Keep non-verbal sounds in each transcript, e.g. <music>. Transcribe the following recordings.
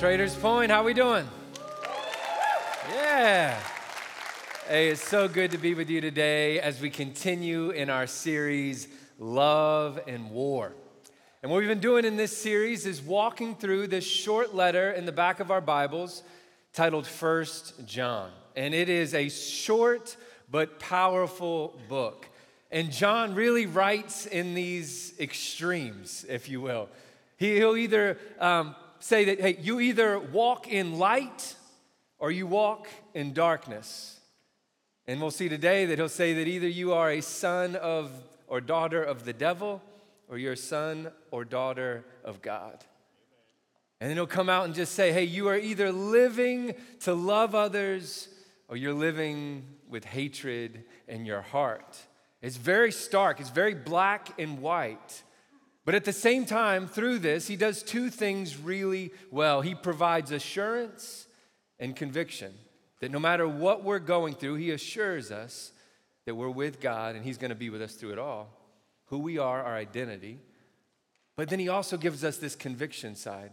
Traders Point, how we doing? Yeah. Hey, it's so good to be with you today as we continue in our series, Love and War. And what we've been doing in this series is walking through this short letter in the back of our Bibles titled First John. And it is a short but powerful book. And John really writes in these extremes, if you will. He'll either um, say that, hey, you either walk in light or you walk in darkness. And we'll see today that he'll say that either you are a son of or daughter of the devil or you're a son or daughter of God. And then he'll come out and just say, hey, you are either living to love others or you're living with hatred in your heart. It's very stark, it's very black and white. But at the same time, through this, he does two things really well. He provides assurance and conviction that no matter what we're going through, he assures us that we're with God and he's going to be with us through it all. Who we are, our identity. But then he also gives us this conviction side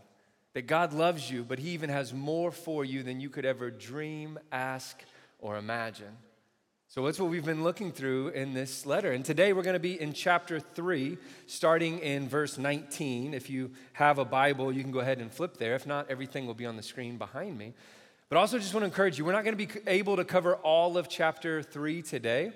that God loves you, but he even has more for you than you could ever dream, ask, or imagine. So that's what we've been looking through in this letter. And today we're going to be in chapter 3, starting in verse 19. If you have a Bible, you can go ahead and flip there. If not, everything will be on the screen behind me. But also just want to encourage you, we're not going to be able to cover all of chapter 3 today.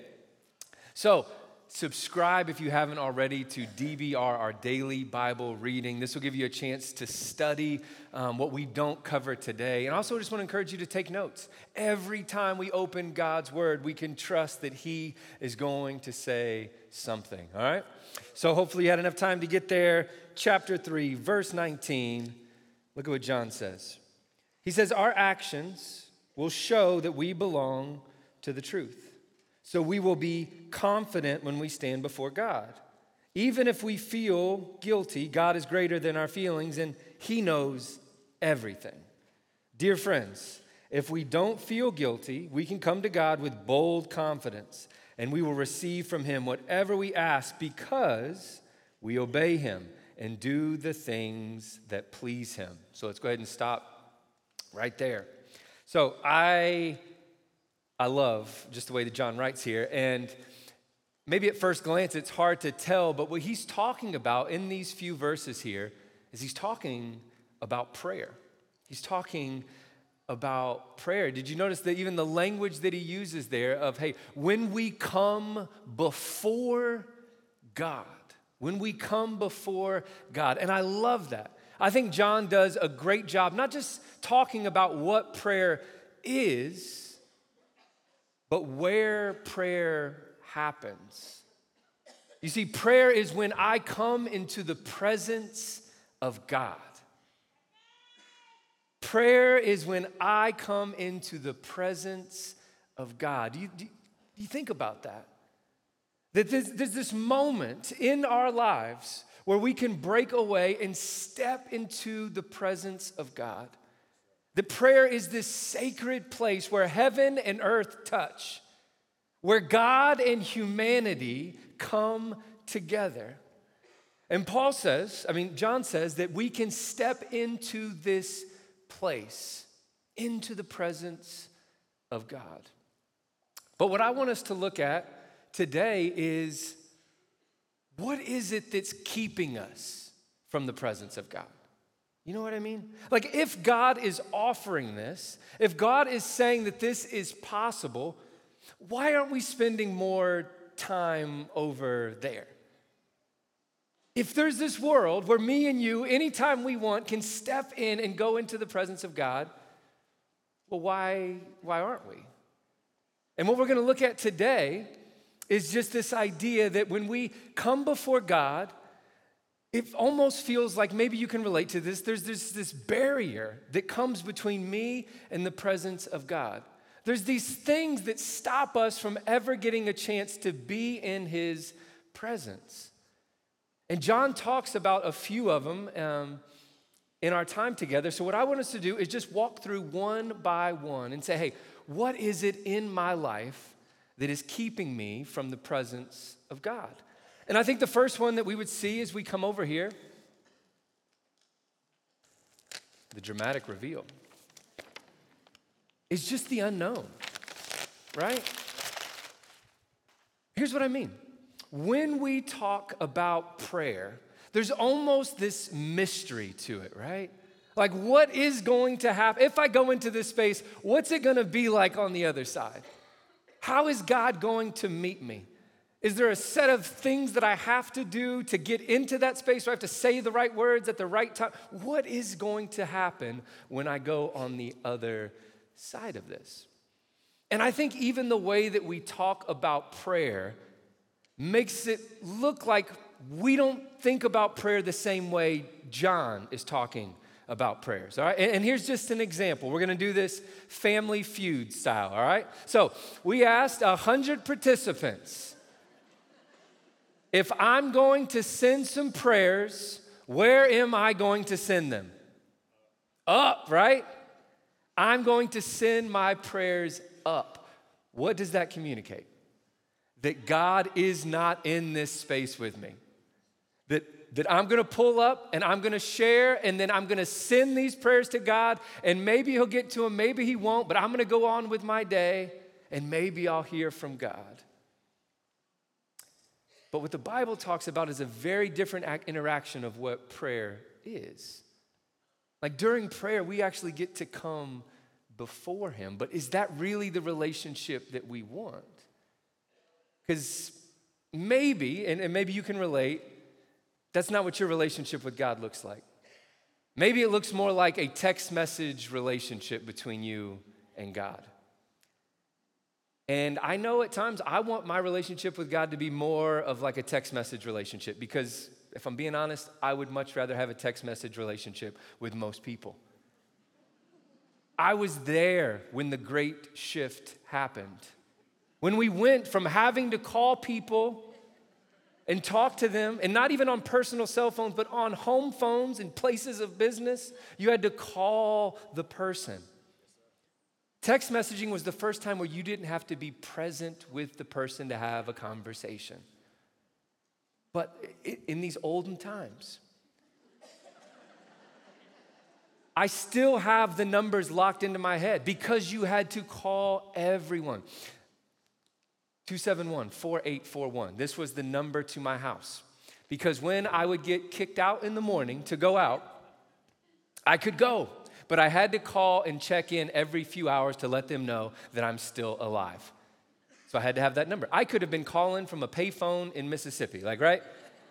So subscribe if you haven't already to DBR, our daily Bible reading. This will give you a chance to study um, what we don't cover today. And also, I just want to encourage you to take notes. Every time we open God's Word, we can trust that He is going to say something, all right? So, hopefully, you had enough time to get there. Chapter 3, verse 19. Look at what John says. He says, Our actions will show that we belong to the truth. So we will be confident when we stand before God. Even if we feel guilty, God is greater than our feelings and He knows everything. Dear friends, if we don't feel guilty, we can come to God with bold confidence and we will receive from Him whatever we ask because we obey Him and do the things that please Him. So let's go ahead and stop right there. So I I love just the way that John writes here. And maybe at first glance it's hard to tell, but what he's talking about in these few verses here is he's talking about prayer. He's talking about prayer. Did you notice that even the language that he uses there of, hey, when we come before God, when we come before God. And I love that. I think John does a great job, not just talking about what prayer is, but where prayer happens. You see, prayer is when I come into the presence of God. Prayer is when I come into the presence of God. Do you, do you think about that? That there's, there's this moment in our lives where we can break away and step into the presence of God. The prayer is this sacred place where heaven and earth touch, where God and humanity come together. And Paul says, I mean, John says that we can step into this place, into the presence of God. But what I want us to look at today is what is it that's keeping us from the presence of God? You know what I mean? Like, if God is offering this, if God is saying that this is possible, why aren't we spending more time over there? If there's this world where me and you, anytime we want, can step in and go into the presence of God, well, why, why aren't we? And what we're going to look at today is just this idea that when we come before God, it almost feels like maybe you can relate to this. There's, there's this barrier that comes between me and the presence of God. There's these things that stop us from ever getting a chance to be in His presence. And John talks about a few of them um, in our time together. So, what I want us to do is just walk through one by one and say, hey, what is it in my life that is keeping me from the presence of God? And I think the first one that we would see as we come over here the dramatic reveal, is just the unknown, right? Here's what I mean. When we talk about prayer, there's almost this mystery to it, right? Like, what is going to happen? If I go into this space, what's it gonna be like on the other side? How is God going to meet me? Is there a set of things that I have to do to get into that space? Do I have to say the right words at the right time? What is going to happen when I go on the other side of this? And I think even the way that we talk about prayer makes it look like we don't think about prayer the same way John is talking about prayers. All right, and, here's just an example. We're gonna do this family feud style. All right, so we asked a hundred participants if I'm going to send some prayers, where am I going to send them? Up, right? I'm going to send my prayers up. What does that communicate? That God is not in this space with me. That, that I'm gonna pull up and I'm gonna share and then I'm gonna send these prayers to God and maybe He'll get to them, maybe He won't, but I'm gonna go on with my day and maybe I'll hear from God. But what the Bible talks about is a very different interaction of what prayer is. Like during prayer, we actually get to come before Him, but is that really the relationship that we want? Because maybe, and, and maybe you can relate, that's not what your relationship with God looks like. Maybe it looks more like a text message relationship between you and God. And I know at times I want my relationship with God to be more of like a text message relationship because if I'm being honest, I would much rather have a text message relationship with most people. I was there when the great shift happened. When we went from having to call people and talk to them, and not even on personal cell phones, but on home phones and places of business, you had to call the person. Text messaging was the first time where you didn't have to be present with the person to have a conversation. But in these olden times, I still have the numbers locked into my head because you had to call everyone. 271 4841. This was the number to my house. Because when I would get kicked out in the morning to go out, I could go but I had to call and check in every few hours to let them know that I'm still alive. So I had to have that number. I could have been calling from a payphone in Mississippi, like, right?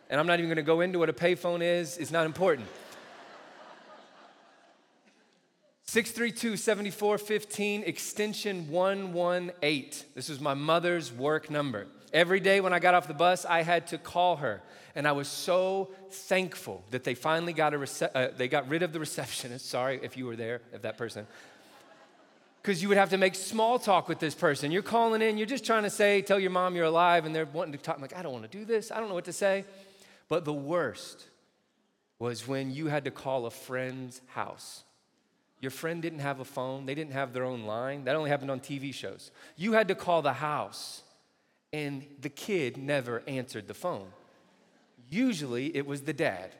And I'm not even gonna go into what a payphone is, it's not important. 632 7415, extension 118. This was my mother's work number. Every day when I got off the bus, I had to call her. And I was so thankful that they finally got, a rece- uh, they got rid of the receptionist. <laughs> Sorry if you were there, if that person. Because you would have to make small talk with this person. You're calling in, you're just trying to say, tell your mom you're alive, and they're wanting to talk. I'm like, I don't want to do this. I don't know what to say. But the worst was when you had to call a friend's house. Your friend didn't have a phone, they didn't have their own line. That only happened on TV shows. You had to call the house and the kid never answered the phone. Usually it was the dad.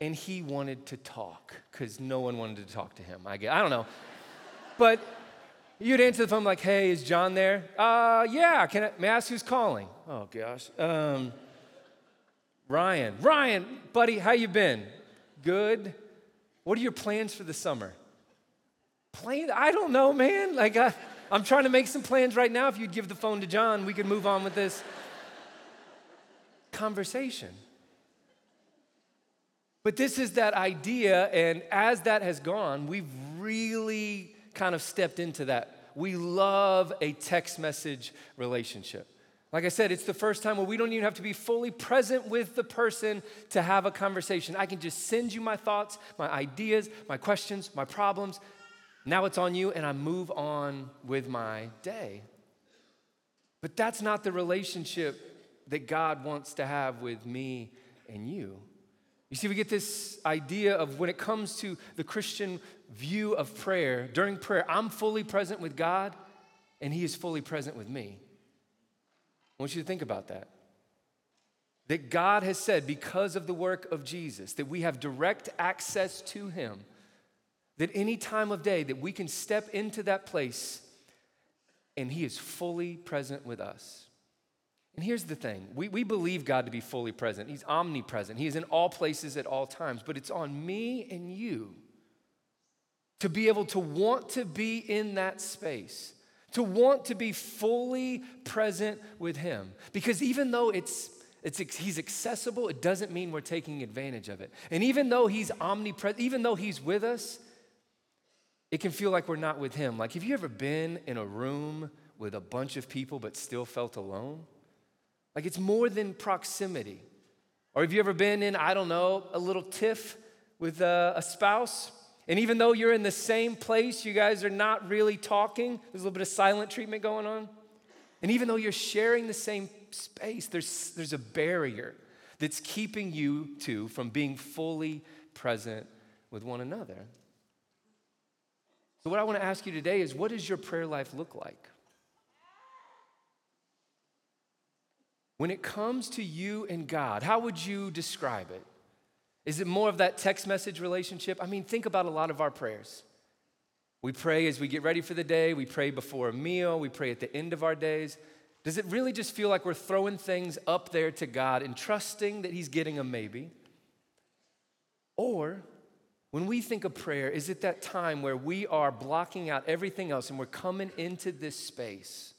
And he wanted to talk because no one wanted to talk to him. I, guess. I don't know. But you'd answer the phone like, hey, is John there? Uh, yeah, can I, may I ask who's calling? Oh, gosh. Um, Ryan. Ryan, buddy, how you been? Good. What are your plans for the summer? Plans? I don't know, man. Like, I, I'm trying to make some plans right now. If you'd give the phone to John, we could move on with this conversation. But this is that idea, and as that has gone, we've really kind of stepped into that. We love a text message relationship. Like I said, it's the first time where we don't even have to be fully present with the person to have a conversation. I can just send you my thoughts, my ideas, my questions, my problems, now it's on you, and I move on with my day. But that's not the relationship that God wants to have with me and you. You see, we get this idea of when it comes to the Christian view of prayer, during prayer, I'm fully present with God and He is fully present with me. I want you to think about that. That God has said, because of the work of Jesus, that we have direct access to Him that any time of day that we can step into that place and He is fully present with us. And here's the thing we, we believe God to be fully present. He's omnipresent, He is in all places at all times. But it's on me and you to be able to want to be in that space, to want to be fully present with Him. Because even though it's it's, he's accessible, it doesn't mean we're taking advantage of it. And even though he's omnipresent, even though he's with us, it can feel like we're not with him. Like, have you ever been in a room with a bunch of people but still felt alone? Like, it's more than proximity. Or have you ever been in, I don't know, a little tiff with a, a spouse? And even though you're in the same place, you guys are not really talking. There's a little bit of silent treatment going on. And even though you're sharing the same space, there's, there's a barrier that's keeping you two from being fully present with one another. So, what I want to ask you today is what does your prayer life look like? When it comes to you and God, how would you describe it? Is it more of that text message relationship? I mean, think about a lot of our prayers. We pray as we get ready for the day, we pray before a meal, we pray at the end of our days. Does it really just feel like we're throwing things up there to God and trusting that He's getting a maybe? Or when we think of prayer, is it that time where we are blocking out everything else and we're coming into this space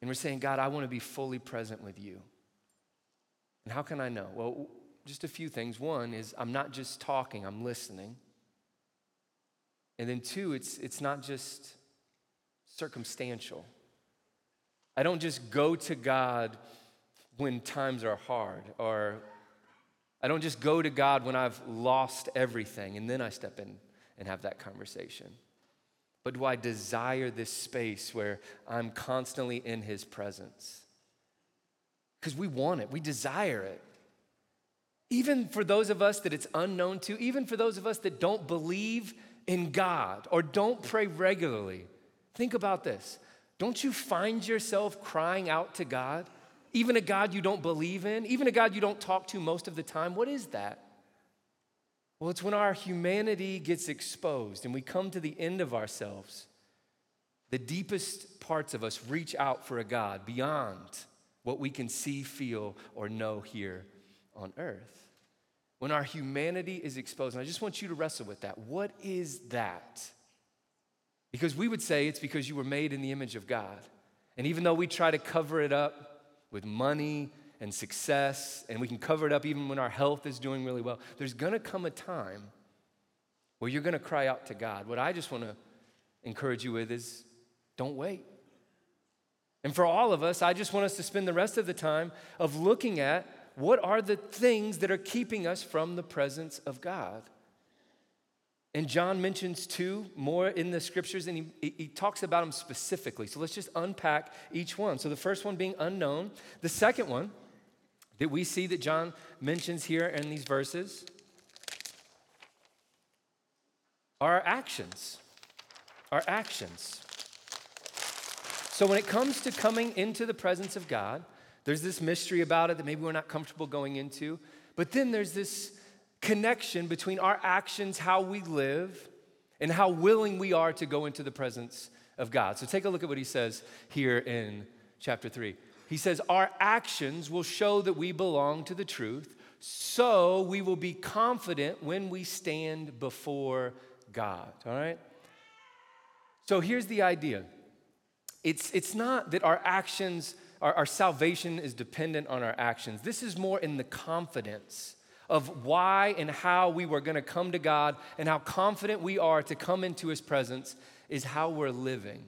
and we're saying, God, I want to be fully present with you? And how can I know? Well, just a few things. One is I'm not just talking, I'm listening. And then two, it's, it's not just circumstantial. I don't just go to God when times are hard, or I don't just go to God when I've lost everything and then I step in and have that conversation. But do I desire this space where I'm constantly in His presence? Because we want it, we desire it. Even for those of us that it's unknown to, even for those of us that don't believe in God or don't pray regularly, think about this. Don't you find yourself crying out to God? Even a God you don't believe in, even a God you don't talk to most of the time. What is that? Well, it's when our humanity gets exposed and we come to the end of ourselves. The deepest parts of us reach out for a God beyond what we can see, feel, or know here on earth. When our humanity is exposed, and I just want you to wrestle with that. What is that? Because we would say it's because you were made in the image of God. And even though we try to cover it up with money and success, and we can cover it up even when our health is doing really well, there's gonna come a time where you're gonna cry out to God. What I just wanna encourage you with is don't wait. And for all of us, I just want us to spend the rest of the time of looking at what are the things that are keeping us from the presence of God. And John mentions two more in the scriptures, and he, he talks about them specifically. So let's just unpack each one. So the first one being unknown. The second one that we see that John mentions here in these verses are our actions. Our actions. So when it comes to coming into the presence of God, there's this mystery about it that maybe we're not comfortable going into. But then there's this connection between our actions, how we live, and how willing we are to go into the presence of God. So take a look at what he says here in chapter 3. He says, Our actions will show that we belong to the truth, so we will be confident when we stand before God. All right? So here's the idea it's, it's not that our actions, our, our salvation is dependent on our actions. This is more in the confidence of why and how we were going to come to God and how confident we are to come into His presence is how we're living.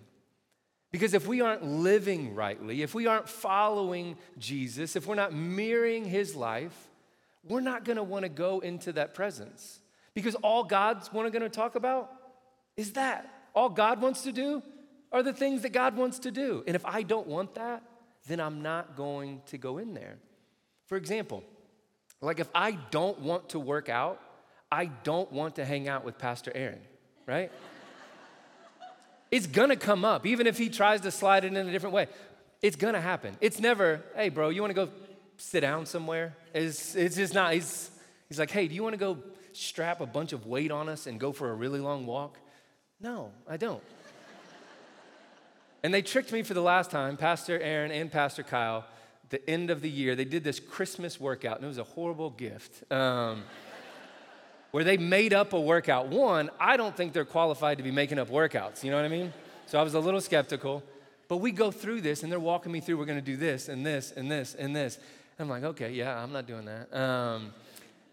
Because if we aren't living rightly, if we aren't following Jesus, if we're not mirroring His life, we're not going to want to go into that presence. Because all God's going to talk about is that. All God wants to do are the things that God wants to do. And if I don't want that, then I'm not going to go in there. For example, like, if I don't want to work out, I don't want to hang out with Pastor Aaron, right? <laughs> it's gonna come up, even if he tries to slide it in a different way. It's gonna happen. It's never, hey, bro, you wanna go sit down somewhere? It's, it's just not. He's, he's like, hey, do you wanna go strap a bunch of weight on us and go for a really long walk? No, I don't. <laughs> and they tricked me for the last time, Pastor Aaron and Pastor Kyle, the end of the year. They did this Christmas workout, and it was a horrible gift. Um, <laughs> where they made up a workout. One, I don't think they're qualified to be making up workouts. You know what I mean? So I was a little skeptical. But we go through this, and they're walking me through. We're to do this and this and this and this. I'm like, okay, yeah, I'm not doing that. Um,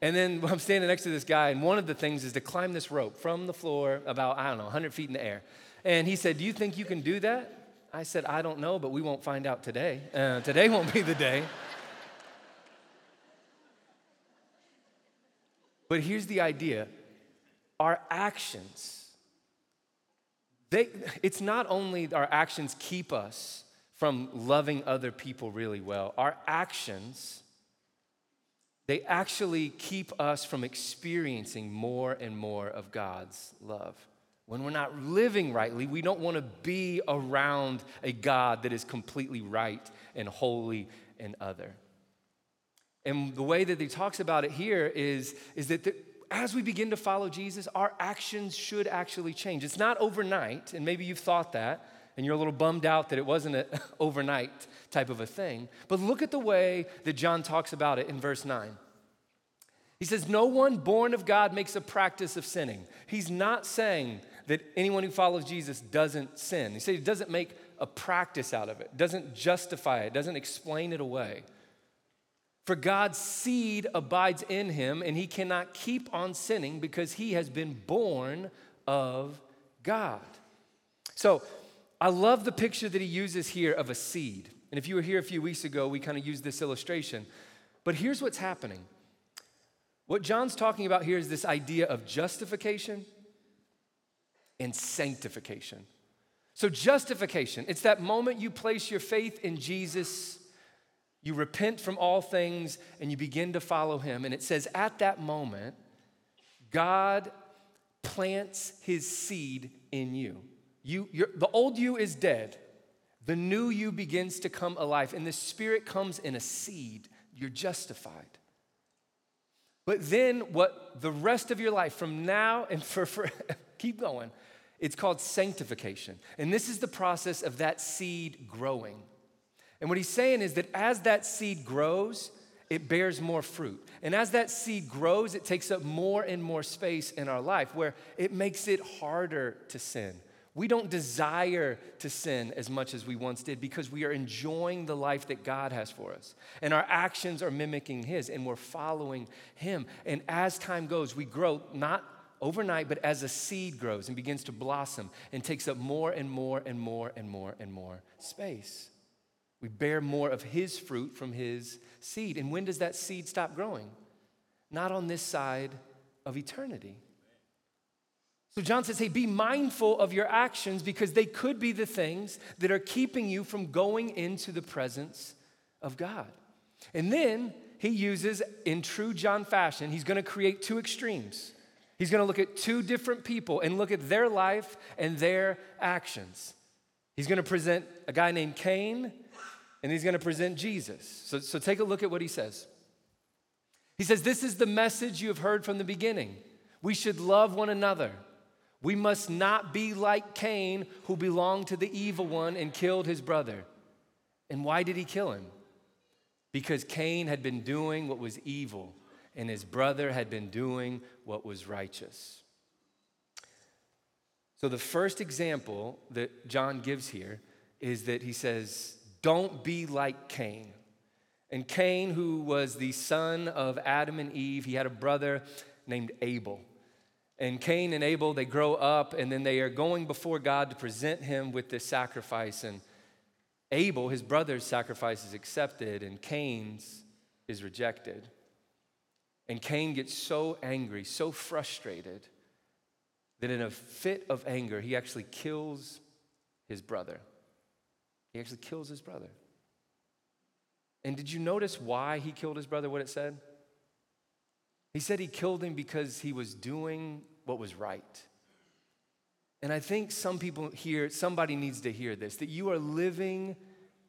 and then <laughs> I'm standing next to this guy, and one of the things is to climb this rope from the floor about, I don't know, 100 feet in the air. And he said, Do you think you can do that? I said, I don't know, but we won't find out today. Uh, today won't be the day. But here's the idea our actions, they, it's not only our actions keep us from loving other people really well, our actions, they actually keep us from experiencing more and more of God's love. When we're not living rightly, we don't want to be around a God that is completely right and holy and other. And the way that he talks about it here is, is that the, as we begin to follow Jesus, our actions should actually change. It's not overnight, and maybe you've thought that, and you're a little bummed out that it wasn't an <laughs> overnight type of a thing. But look at the way that John talks about it in verse 9. He says, No one born of God makes a practice of sinning. He's not saying that anyone who follows Jesus doesn't sin. He says he doesn't make a practice out of it, doesn't justify it, doesn't explain it away. For God's seed abides in him, and he cannot keep on sinning because he has been born of God. So I love the picture that he uses here of a seed. And if you were here a few weeks ago, we kind of used this illustration. But here's what's happening. What John's talking about here is this idea of justification and sanctification. So, justification, it's that moment you place your faith in Jesus you repent from all things and you begin to follow him. And it says, at that moment, God plants his seed in you. you the old you is dead, the new you begins to come alive, and the Spirit comes in a seed. You're justified. But then, what the rest of your life, from now and for, for <laughs> keep going, it's called sanctification. And this is the process of that seed growing. And what he's saying is that as that seed grows, it bears more fruit. And as that seed grows, it takes up more and more space in our life where it makes it harder to sin. We don't desire to sin as much as we once did because we are enjoying the life that God has for us. And our actions are mimicking His and we're following Him. And as time goes, we grow not overnight, but as a seed grows and begins to blossom and takes up more and more and more and more and more space. We bear more of his fruit from his seed. And when does that seed stop growing? Not on this side of eternity. So John says, hey, be mindful of your actions because they could be the things that are keeping you from going into the presence of God. And then he uses, in true John fashion, he's going to create two extremes. He's going to look at two different people and look at their life and their actions. He's going to present a guy named Cain and he's going to present Jesus. So, so take a look at what he says. He says, This is the message you have heard from the beginning. We should love one another. We must not be like Cain, who belonged to the evil one and killed his brother. And why did he kill him? Because Cain had been doing what was evil, and his brother had been doing what was righteous. So, the first example that John gives here is that he says, don't be like Cain. And Cain, who was the son of Adam and Eve, he had a brother named Abel. And Cain and Abel, they grow up and then they are going before God to present him with this sacrifice. And Abel, his brother's sacrifice, is accepted, and Cain's is rejected. And Cain gets so angry, so frustrated, that in a fit of anger, he actually kills his brother. He actually kills his brother. And did you notice why he killed his brother, what it said? He said he killed him because he was doing what was right. And I think some people here, somebody needs to hear this that you are living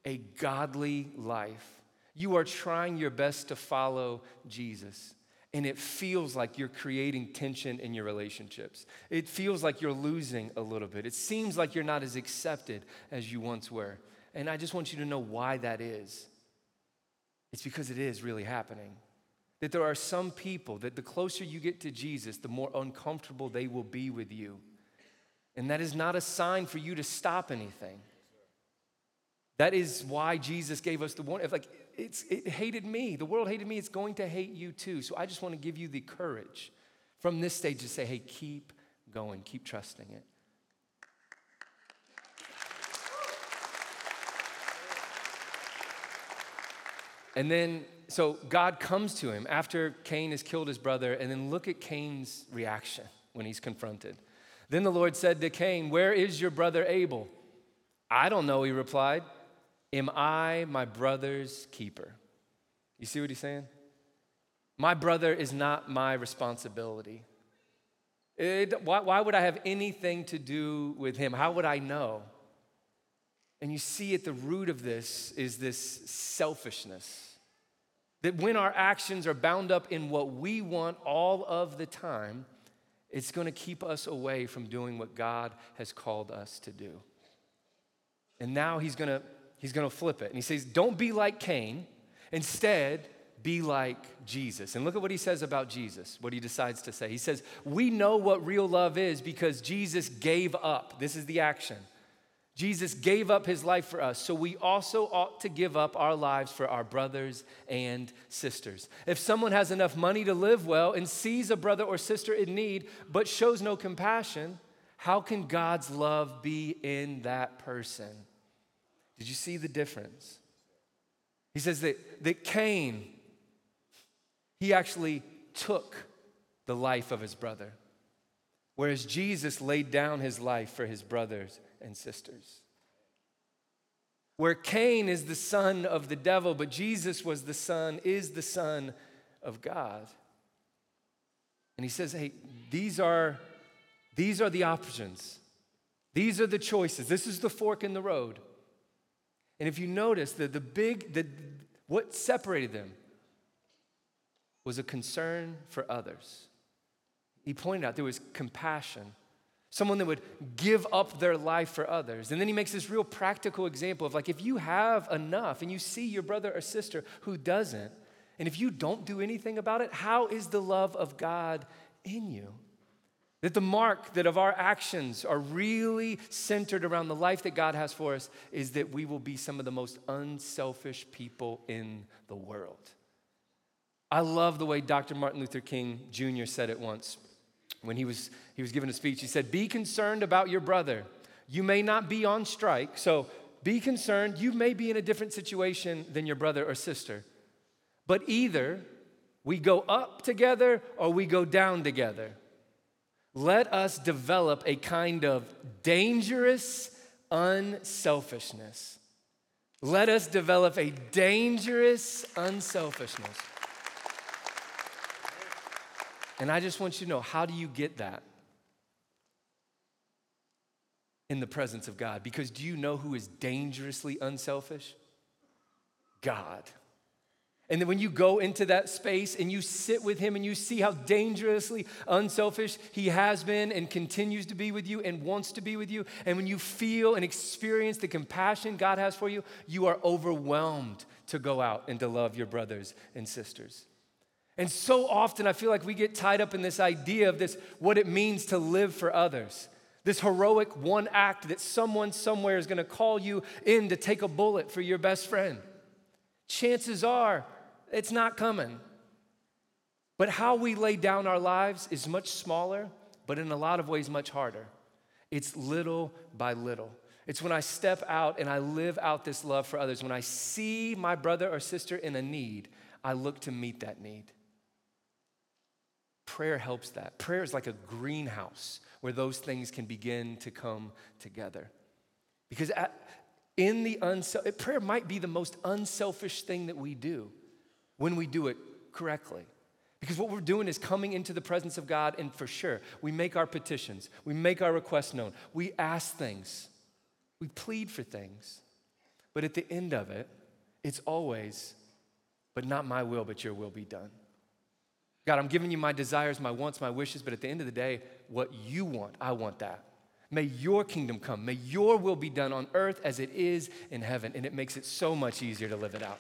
a godly life. You are trying your best to follow Jesus. And it feels like you're creating tension in your relationships. It feels like you're losing a little bit. It seems like you're not as accepted as you once were. And I just want you to know why that is. It's because it is really happening. That there are some people that the closer you get to Jesus, the more uncomfortable they will be with you. And that is not a sign for you to stop anything. That is why Jesus gave us the warning. Like, it's, it hated me. The world hated me. It's going to hate you too. So I just want to give you the courage from this stage to say, hey, keep going, keep trusting it. And then, so God comes to him after Cain has killed his brother, and then look at Cain's reaction when he's confronted. Then the Lord said to Cain, Where is your brother Abel? I don't know, he replied. Am I my brother's keeper? You see what he's saying? My brother is not my responsibility. It, why, why would I have anything to do with him? How would I know? And you see at the root of this is this selfishness. That when our actions are bound up in what we want all of the time, it's going to keep us away from doing what God has called us to do. And now he's going to he's going to flip it. And he says, "Don't be like Cain. Instead, be like Jesus." And look at what he says about Jesus, what he decides to say. He says, "We know what real love is because Jesus gave up. This is the action. Jesus gave up his life for us, so we also ought to give up our lives for our brothers and sisters. If someone has enough money to live well and sees a brother or sister in need but shows no compassion, how can God's love be in that person? Did you see the difference? He says that, that Cain, he actually took the life of his brother, whereas Jesus laid down his life for his brothers and sisters. Where Cain is the son of the devil, but Jesus was the son, is the son of God. And he says, hey, these are, these are the options. These are the choices. This is the fork in the road. And if you notice, the, the big, the, what separated them was a concern for others. He pointed out there was compassion someone that would give up their life for others. And then he makes this real practical example of like, if you have enough and you see your brother or sister who doesn't, and if you don't do anything about it, how is the love of God in you? That the mark that of our actions are really centered around the life that God has for us is that we will be some of the most unselfish people in the world. I love the way Dr. Martin Luther King Jr. said it once when he was, he was giving a speech. He said, Be concerned about your brother. You may not be on strike, so be concerned. You may be in a different situation than your brother or sister. But either we go up together or we go down together. Let us develop a kind of dangerous unselfishness. Let us develop a dangerous unselfishness. And I just want you to know how do you get that? In the presence of God. Because do you know who is dangerously unselfish? God. And then when you go into that space and you sit with him and you see how dangerously unselfish he has been and continues to be with you and wants to be with you, and when you feel and experience the compassion God has for you, you are overwhelmed to go out and to love your brothers and sisters. And so often I feel like we get tied up in this idea of this, what it means to live for others. This heroic one act that someone somewhere is gonna call you in to take a bullet for your best friend. Chances are it's not coming. But how we lay down our lives is much smaller, but in a lot of ways much harder. It's little by little. It's when I step out and I live out this love for others. When I see my brother or sister in a need, I look to meet that need. Prayer helps that. Prayer is like a greenhouse where those things can begin to come together. Because at, in the unself, prayer might be the most unselfish thing that we do when we do it correctly. Because what we're doing is coming into the presence of God, and for sure, we make our petitions, we make our requests known, we ask things, we plead for things. But at the end of it, it's always, but not my will, but your will be done. God, I'm giving you my desires, my wants, my wishes, but at the end of the day, what you want, I want that. May your kingdom come. May your will be done on earth as it is in heaven. And it makes it so much easier to live it out.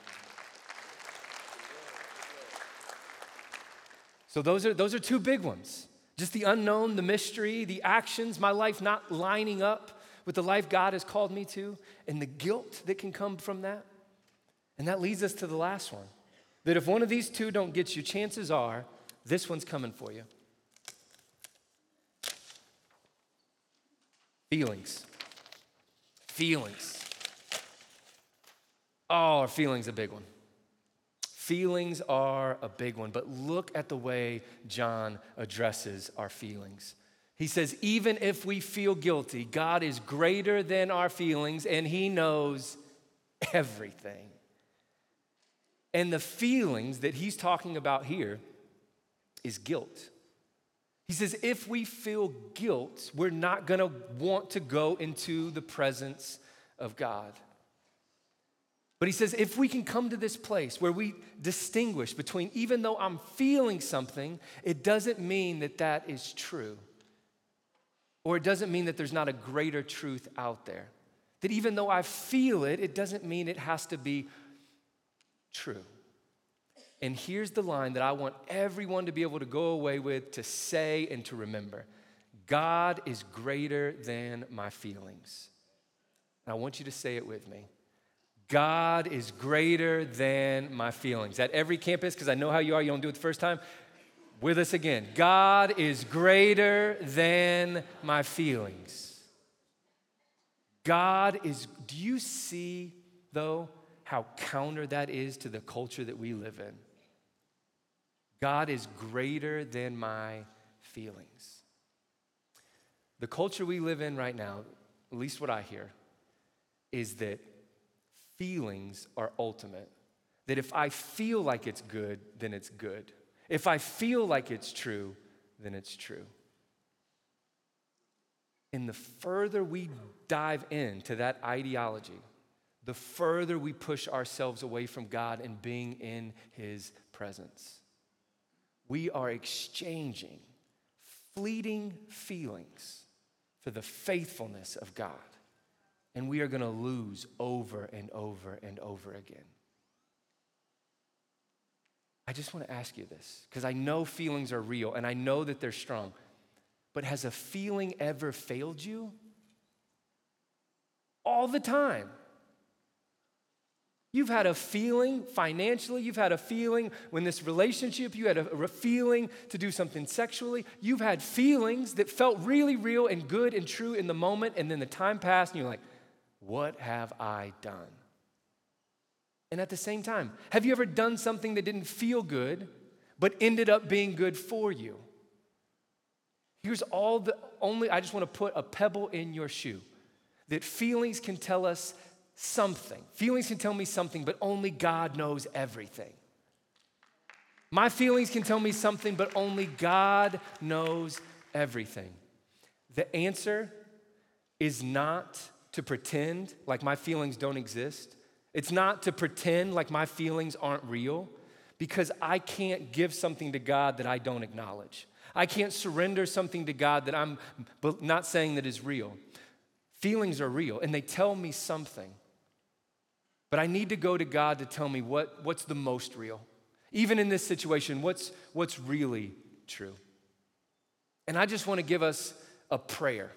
So, those are, those are two big ones just the unknown, the mystery, the actions, my life not lining up with the life God has called me to, and the guilt that can come from that. And that leads us to the last one that if one of these two don't get you, chances are this one's coming for you. Feelings. Feelings. Oh, our feelings a big one. Feelings are a big one, but look at the way John addresses our feelings. He says, even if we feel guilty, God is greater than our feelings and He knows everything. And the feelings that He's talking about here is guilt. He says, if we feel guilt, we're not gonna want to go into the presence of God. But he says, if we can come to this place where we distinguish between, even though I'm feeling something, it doesn't mean that that is true. Or it doesn't mean that there's not a greater truth out there. That even though I feel it, it doesn't mean it has to be true. And here's the line that I want everyone to be able to go away with, to say, and to remember God is greater than my feelings. And I want you to say it with me. God is greater than my feelings. At every campus, because I know how you are, you don't do it the first time. With us again. God is greater than my feelings. God is, do you see, though, how counter that is to the culture that we live in? God is greater than my feelings. The culture we live in right now, at least what I hear, is that feelings are ultimate. That if I feel like it's good, then it's good. If I feel like it's true, then it's true. And the further we dive into that ideology, the further we push ourselves away from God and being in His presence. We are exchanging fleeting feelings for the faithfulness of God and we are going to lose over and over and over again. I just want to ask you this because I know feelings are real and I know that they're strong. But has a feeling ever failed you? All the time. You've had a feeling financially, you've had a feeling when this relationship, you had a, feeling to do something sexually. You've had feelings that felt really real and good and true in the moment, and then the time passed, and you're like, what have I done? And at the same time, have you ever done something that didn't feel good, but ended up being good for you? Here's all the only, I just want to put a pebble in your shoe that feelings can tell us something. Feelings can tell me something, but only God knows everything. My feelings can tell me something, but only God knows everything. The answer is not to pretend like my feelings don't exist. It's not to pretend like my feelings aren't real because I can't give something to God that I don't acknowledge. I can't surrender something to God that I'm not saying that is real. Feelings are real and they tell me something. But I need to go to God to tell me what, what's the most real. Even in this situation, what's, what's really true. And I just want to give us a prayer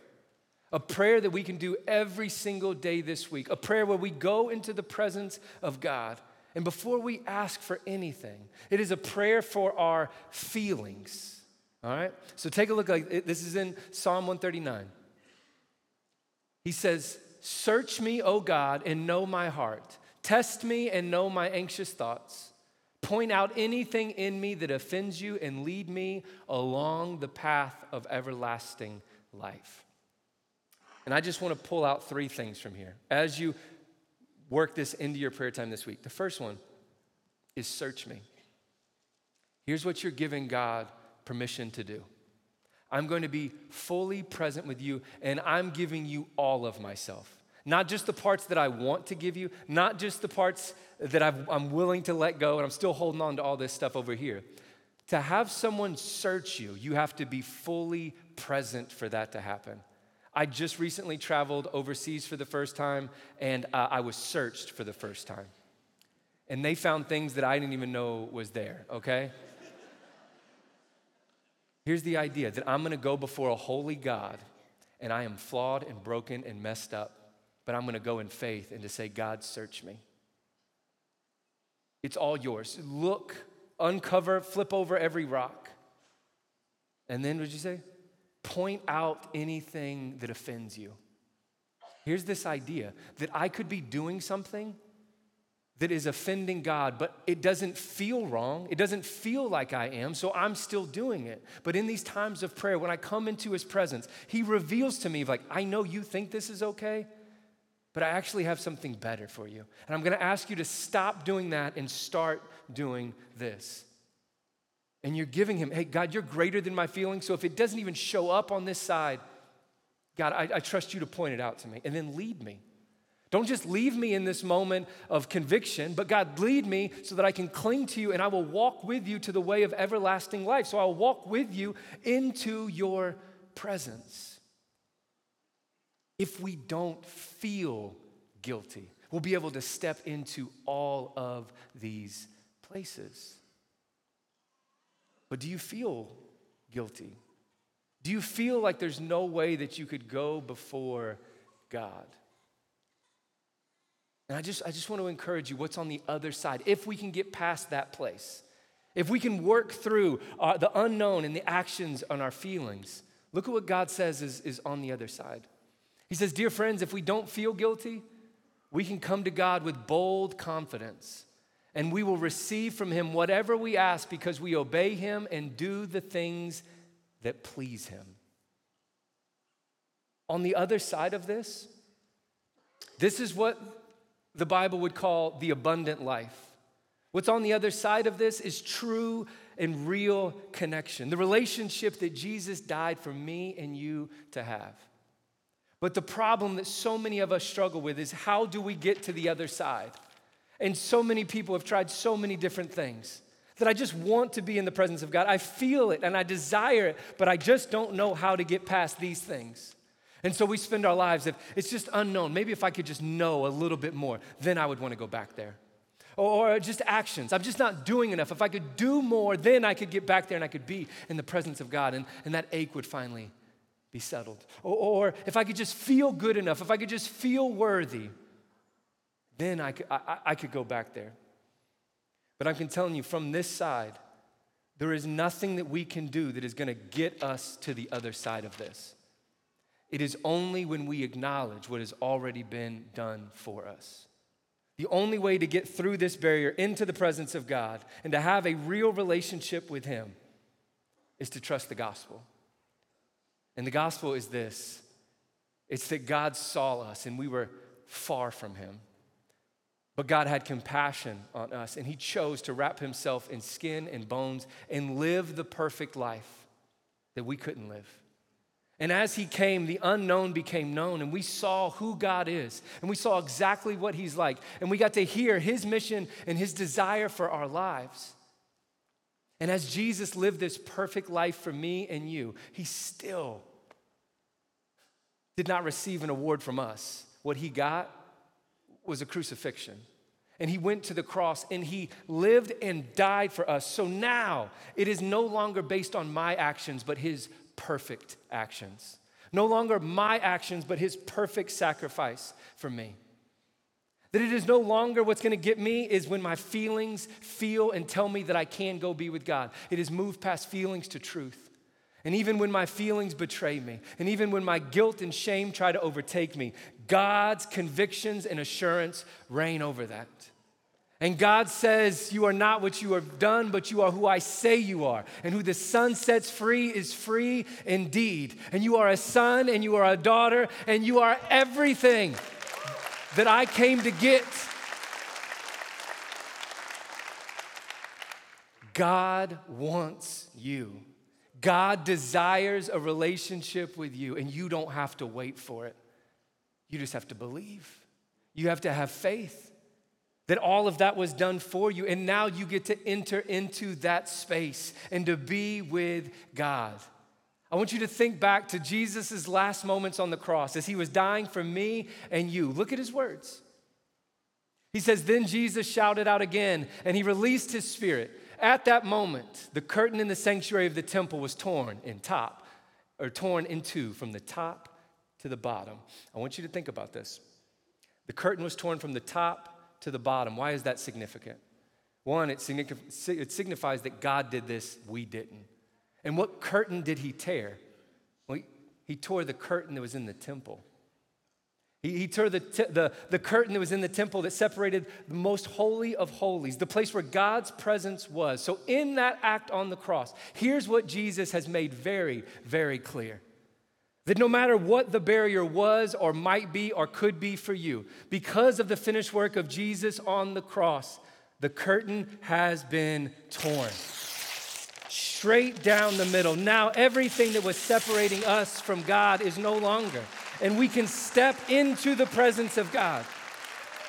a prayer that we can do every single day this week, a prayer where we go into the presence of God. And before we ask for anything, it is a prayer for our feelings. All right? So take a look. Like this is in Psalm 139. He says, Search me, O God, and know my heart. Test me and know my anxious thoughts. Point out anything in me that offends you and lead me along the path of everlasting life. And I just want to pull out three things from here as you work this into your prayer time this week. The first one is search me. Here's what you're giving God permission to do I'm going to be fully present with you, and I'm giving you all of myself. Not just the parts that I want to give you, not just the parts that i am willing to let go, and I'm still holding on to all this stuff over here. To have someone search you, you have to be fully present for that to happen. I just recently traveled overseas for the first time, and uh, I was searched for the first time. And they found things that I didn't even know was there, okay? Here's the idea that I'm gonna go before a holy God, and I am flawed and broken and messed up, but I'm gonna go in faith and to say, God, search me. It's all yours. Look, uncover, flip over every rock. And then, what did you say? Point out anything that offends you. Here's this idea that I could be doing something that is offending God, but it doesn't feel wrong. It doesn't feel like I am, so I'm still doing it. But in these times of prayer, when I come into His presence, He reveals to me, like, I know you think this is okay, but I actually have something better for you. And I'm gonna ask you to stop doing that and start doing this. And you're giving Him, hey, God, you're greater than my feelings, so if it doesn't even show up on this side, God, I, I trust you to point it out to me and then lead me. Don't just leave me in this moment of conviction, but God, lead me so that I can cling to you and I will walk with you to the way of everlasting life. So I'll walk with you into your presence. If we don't feel guilty, we'll be able to step into all of these places. But do you feel guilty? Do you feel like there's no way that you could go before God? And I just, I just want to encourage you what's on the other side. If we can get past that place, if we can work through uh, the unknown and the actions on our feelings, look at what God says is, is on the other side. He says, Dear friends, if we don't feel guilty, we can come to God with bold confidence and we will receive from Him whatever we ask because we obey Him and do the things that please Him. On the other side of this, this is what the Bible would call the abundant life. What's on the other side of this is true and real connection, the relationship that Jesus died for me and you to have. But the problem that so many of us struggle with is how do we get to the other side? And so many people have tried so many different things that I just want to be in the presence of God. I feel it and I desire it, but I just don't know how to get past these things. And so we spend our lives, if it's just unknown, maybe if I could just know a little bit more, then I would want to go back there. Or, just actions. I'm just not doing enough. If I could do more, then I could get back there and I could be in the presence of God, and, and that ache would finally be settled. Or, or if I could just feel good enough, if I could just feel worthy, then I could, I, I could go back there. But I'm telling you, from this side, there is nothing that we can do that is going to get us to the other side of this. It is only when we acknowledge what has already been done for us. The only way to get through this barrier into the presence of God and to have a real relationship with Him is to trust the gospel. And the gospel is this it's that God saw us and we were far from Him. But God had compassion on us and He chose to wrap Himself in skin and bones and live the perfect life that we couldn't live. And as he came, the unknown became known, and we saw who God is, and we saw exactly what he's like, and we got to hear his mission and his desire for our lives. And as Jesus lived this perfect life for me and you, he still did not receive an award from us. What he got was a crucifixion. And he went to the cross and he lived and died for us. So now it is no longer based on my actions, but his perfect actions. No longer my actions, but his perfect sacrifice for me. That it is no longer what's gonna get me is when my feelings feel and tell me that I can go be with God. It has moved past feelings to truth. And even when my feelings betray me, and even when my guilt and shame try to overtake me, God's convictions and assurance reign over that. And God says, You are not what you have done, but you are who I say you are. And who the Son sets free is free indeed. And you are a son, and you are a daughter, and you are everything that I came to get. God wants you. God desires a relationship with you, and you don't have to wait for it. You just have to believe. You have to have faith. that all of that was done for you. And now you get to enter into that space and to be with God. I want you to think back to Jesus' last moments on the cross as he was dying for me and you. Look at his words. He says, Then Jesus shouted out again, and he released his spirit. At that moment, the curtain in the sanctuary of the temple was torn in top, or torn in two from the top to the bottom. I want you to think about this. The curtain was torn from the top to the bottom. Why is that significant? One, it, signifies that God did this, we didn't. And what curtain did he tear? Well, he tore the curtain that was in the temple. He, he tore the, t- the, the curtain that was in the temple that separated the most holy of holies, the place where God's presence was. So, in that act on the cross, here's what Jesus has made very, very clear that no matter what the barrier was, or might be, or could be for you, because of the finished work of Jesus on the cross, the curtain has been torn straight down the middle. Now, everything that was separating us from God is no longer. And we can step into the presence of God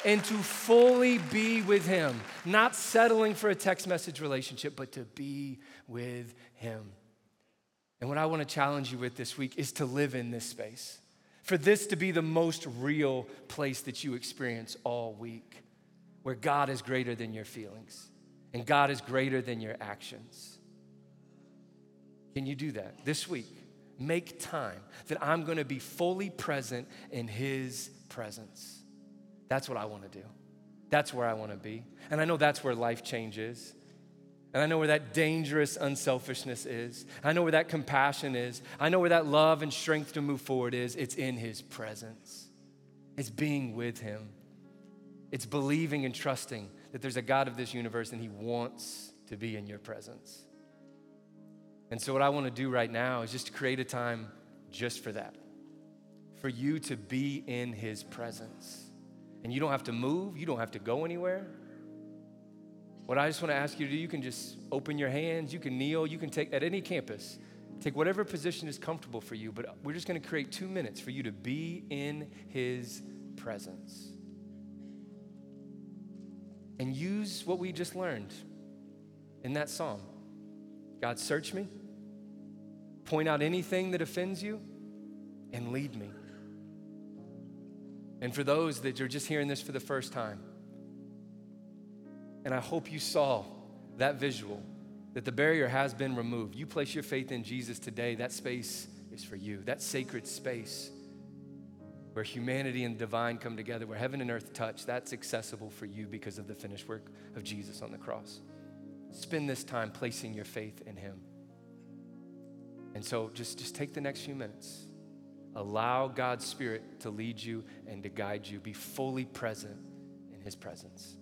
and to fully be with Him, not settling for a text message relationship, but to be with Him. And what I want to challenge you with this week is to live in this space, for this to be the most real place that you experience all week, where God is greater than your feelings and God is greater than your actions. Can you do that this week? Make time that I'm going to be fully present in His presence. That's what I want to do. That's where I want to be. And I know that's where life changes. And I know where that dangerous unselfishness is. I know where that compassion is. I know where that love and strength to move forward is. It's in His presence, it's being with Him, it's believing and trusting that there's a God of this universe and He wants to be in your presence. And so, what I want to do right now is just create a time just for that, for you to be in His presence. And you don't have to move, you don't have to go anywhere. What I just want to ask you to do, you can just open your hands, you can kneel, you can take at any campus, take whatever position is comfortable for you, but we're just going to create two minutes for you to be in His presence. And use what we just learned in that psalm. God, search me, point out anything that offends you, and lead me. And for those that are just hearing this for the first time, and I hope you saw that visual that the barrier has been removed. You place your faith in Jesus today, that space is for you. That sacred space where humanity and divine come together, where heaven and earth touch, that's accessible for you because of the finished work of Jesus on the cross. Spend this time placing your faith in Him. And so just, just take the next few minutes. Allow God's Spirit to lead you and to guide you. Be fully present in His presence.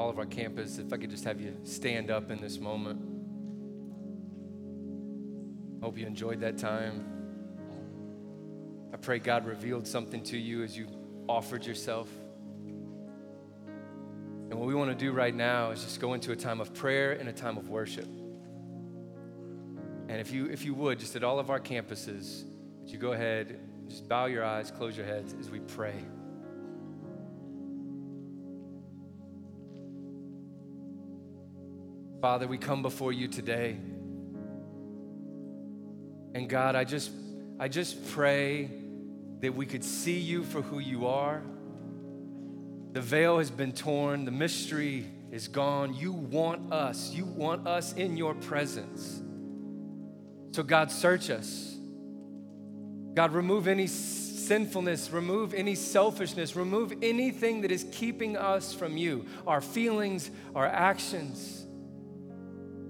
All of our campus, if I could just have you stand up in this moment. Hope you enjoyed that time. I pray God revealed something to you as you offered yourself. And what we want to do right now is just go into a time of prayer and a time of worship. And if you, if you would, just at all of our campuses, would you go ahead, just bow your eyes, close your heads as we pray. Father, we come before you today. And God, I just I just pray that we could see you for who you are. The veil has been torn, the mystery is gone. You want us. You want us in your presence. So God, search us. God, remove any sinfulness, remove any selfishness, remove anything that is keeping us from you, our feelings, our actions.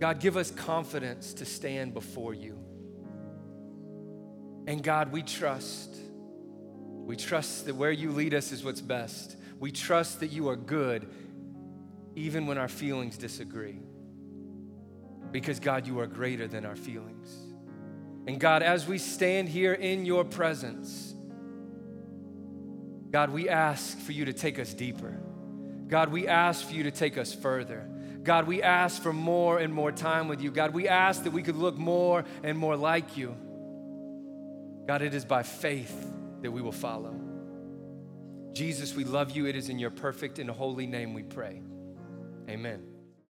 God, give us confidence to stand before you. And God, we trust. We trust that where you lead us is what's best. We trust that you are good even when our feelings disagree. Because, God, you are greater than our feelings. And God, as we stand here in your presence, God, we ask for you to take us deeper. God, we ask for you to take us further. God, we ask for more and more time with you. God, we ask that we could look more and more like you. God, it is by faith that we will follow. Jesus, we love you. It is in your perfect and holy name we pray. Amen.